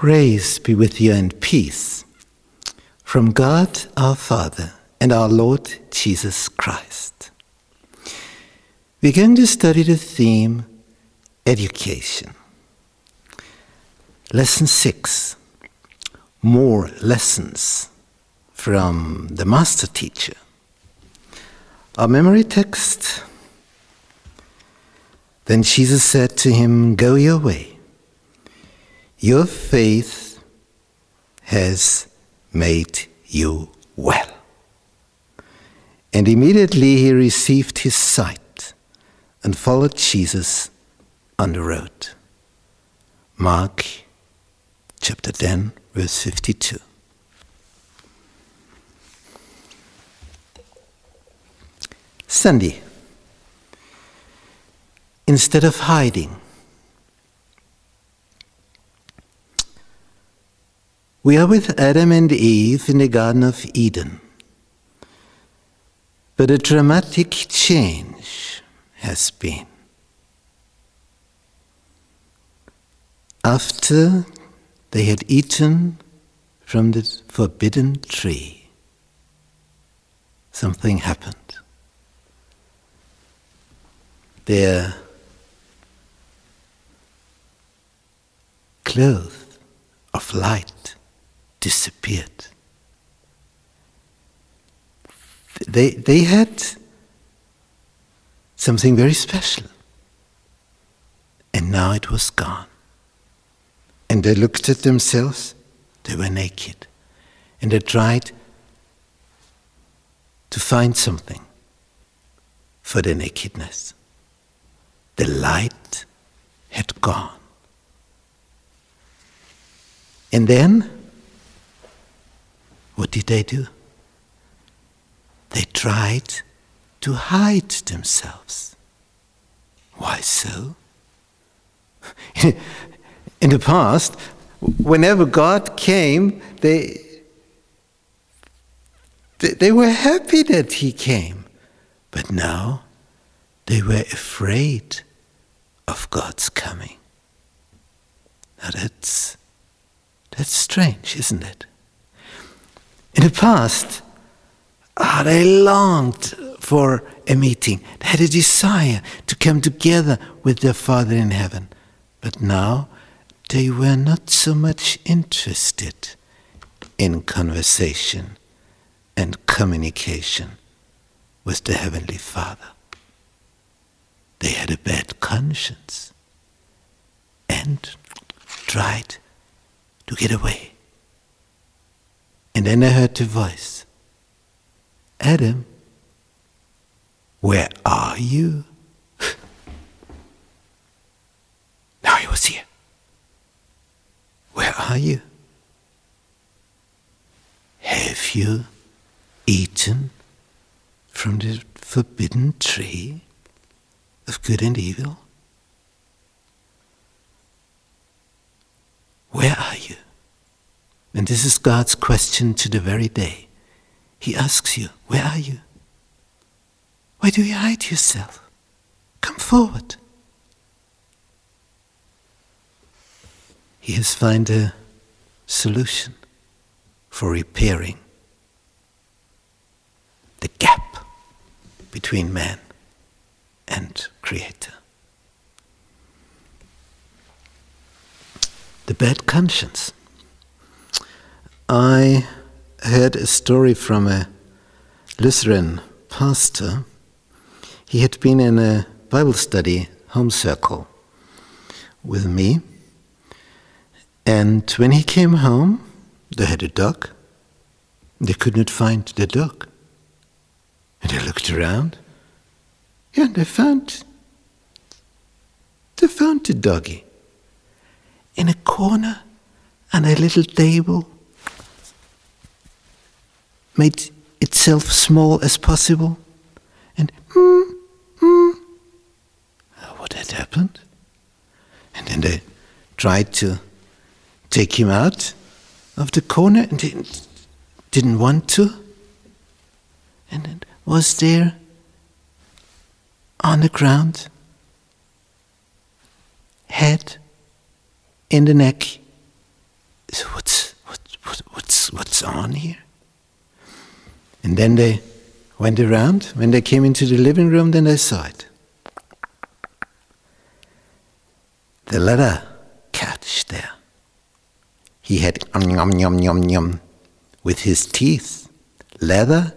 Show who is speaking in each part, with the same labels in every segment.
Speaker 1: Grace be with you and peace from God our Father and our Lord Jesus Christ. We're going to study the theme education. Lesson 6 More lessons from the Master Teacher. Our memory text Then Jesus said to him, Go your way. Your faith has made you well. And immediately he received his sight and followed Jesus on the road. Mark chapter 10, verse 52. Sunday. Instead of hiding, we are with Adam and Eve in the Garden of Eden. But a dramatic change has been. After they had eaten from the forbidden tree, something happened. Their clothes of light disappeared. They, they had something very special, and now it was gone. And they looked at themselves, they were naked, and they tried to find something for their nakedness. The light had gone. And then, what did they do? They tried to hide themselves. Why so? In the past, whenever God came, they, they, were happy that He came. But now they were afraid of God's coming. Now that's, that's strange, isn't it? In the past, ah, they longed for a meeting. They had a desire to come together with their Father in heaven. But now they were not so much interested in conversation and communication with the Heavenly Father. They had a bad conscience and tried to get away. And then I heard the voice Adam, where are you? now he was here. Where are you? Have you eaten from the forbidden tree of good and evil? Where are you? And this is God's question to the very day. He asks you, Where are you? Why do you hide yourself? Come forward. He has found a solution for repairing the gap between man and Creator. The bad conscience. I heard a story from a Lutheran pastor. He had been in a Bible study home circle with me. And when he came home, they had a dog. They could not find the dog. And they looked around. Yeah, they found they found the doggy in a corner on a little table made itself small as possible. And mm, mm. what had happened? And then they tried to take him out of the corner and didn't, didn't want to. And it was there on the ground, head in the neck, So what's, what, what, what's, what's on here? And then they went around. When they came into the living room, then they saw it. The leather couch there. He had yum yum yum yum with his teeth, leather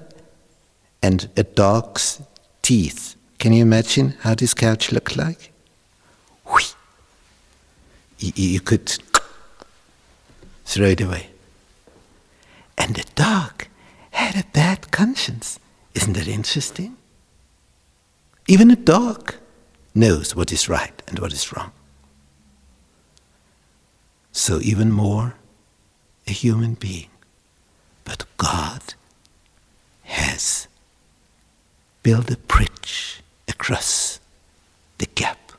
Speaker 1: and a dog's teeth. Can you imagine how this couch looked like? You could throw it away. And the dog had a bad conscience. Isn't that interesting? Even a dog knows what is right and what is wrong. So, even more, a human being. But God has built a bridge across the gap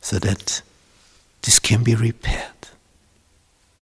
Speaker 1: so that this can be repaired